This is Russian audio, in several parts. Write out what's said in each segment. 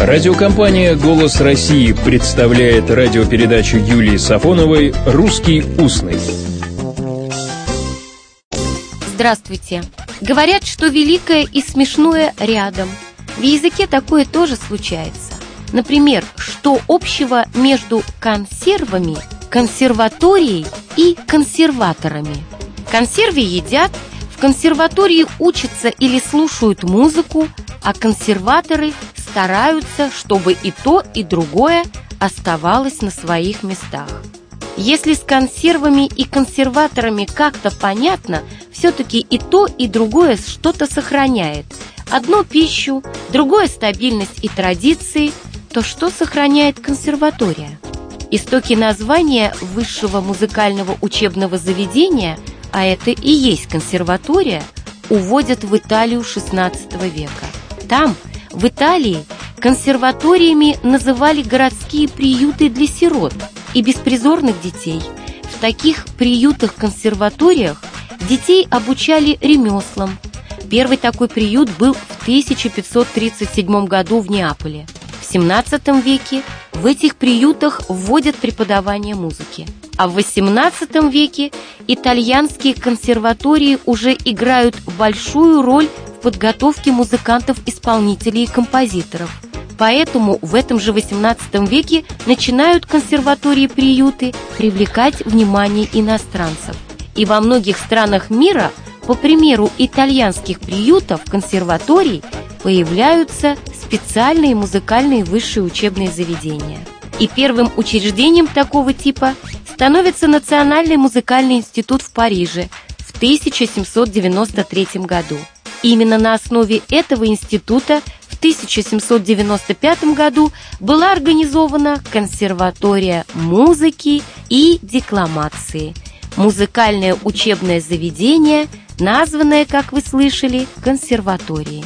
Радиокомпания «Голос России» представляет радиопередачу Юлии Сафоновой «Русский устный». Здравствуйте. Говорят, что великое и смешное рядом. В языке такое тоже случается. Например, что общего между консервами, консерваторией и консерваторами? Консервы едят, в консерватории учатся или слушают музыку, а консерваторы стараются, чтобы и то, и другое оставалось на своих местах. Если с консервами и консерваторами как-то понятно, все-таки и то, и другое что-то сохраняет. Одно пищу, другое стабильность и традиции, то что сохраняет консерватория? Истоки названия высшего музыкального учебного заведения, а это и есть консерватория, уводят в Италию XVI века. Там – в Италии консерваториями называли городские приюты для сирот и беспризорных детей. В таких приютах-консерваториях детей обучали ремеслам. Первый такой приют был в 1537 году в Неаполе. В 17 веке в этих приютах вводят преподавание музыки. А в XVIII веке итальянские консерватории уже играют большую роль подготовки музыкантов-исполнителей и композиторов. Поэтому в этом же XVIII веке начинают консерватории-приюты привлекать внимание иностранцев. И во многих странах мира, по примеру итальянских приютов, консерваторий, появляются специальные музыкальные высшие учебные заведения. И первым учреждением такого типа становится Национальный музыкальный институт в Париже в 1793 году. Именно на основе этого института в 1795 году была организована консерватория музыки и декламации, музыкальное учебное заведение, названное, как вы слышали, консерваторией.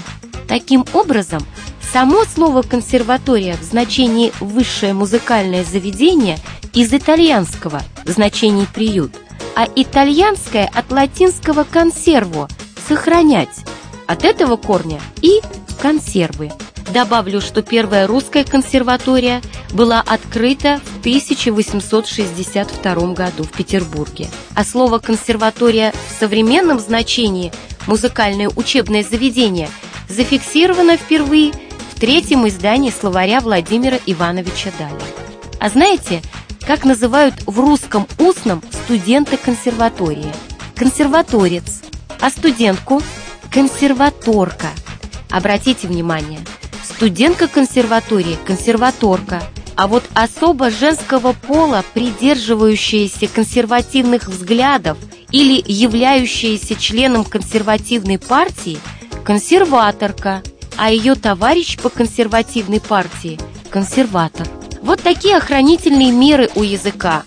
Таким образом, само слово «консерватория» в значении «высшее музыкальное заведение» из итальянского в значении «приют», а итальянское от латинского «консерво» – «сохранять», от этого корня и консервы. Добавлю, что первая русская консерватория была открыта в 1862 году в Петербурге. А слово «консерватория» в современном значении «музыкальное учебное заведение» зафиксировано впервые в третьем издании словаря Владимира Ивановича Даля. А знаете, как называют в русском устном студента консерватории? Консерваторец. А студентку – консерваторка. Обратите внимание, студентка консерватории – консерваторка, а вот особо женского пола, придерживающаяся консервативных взглядов или являющаяся членом консервативной партии – консерваторка, а ее товарищ по консервативной партии – консерватор. Вот такие охранительные меры у языка.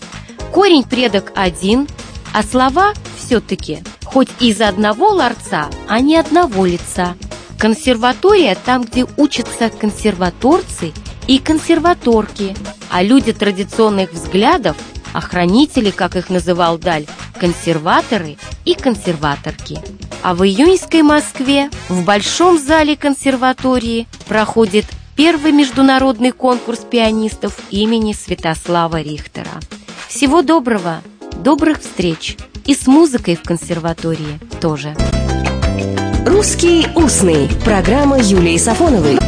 Корень предок один, а слова все-таки – хоть из одного ларца, а не одного лица. Консерватория там, где учатся консерваторцы и консерваторки, а люди традиционных взглядов, охранители, как их называл Даль, консерваторы и консерваторки. А в июньской Москве в Большом зале консерватории проходит первый международный конкурс пианистов имени Святослава Рихтера. Всего доброго, добрых встреч! И с музыкой в консерватории тоже. «Русский устный» – программа Юлии Сафоновой.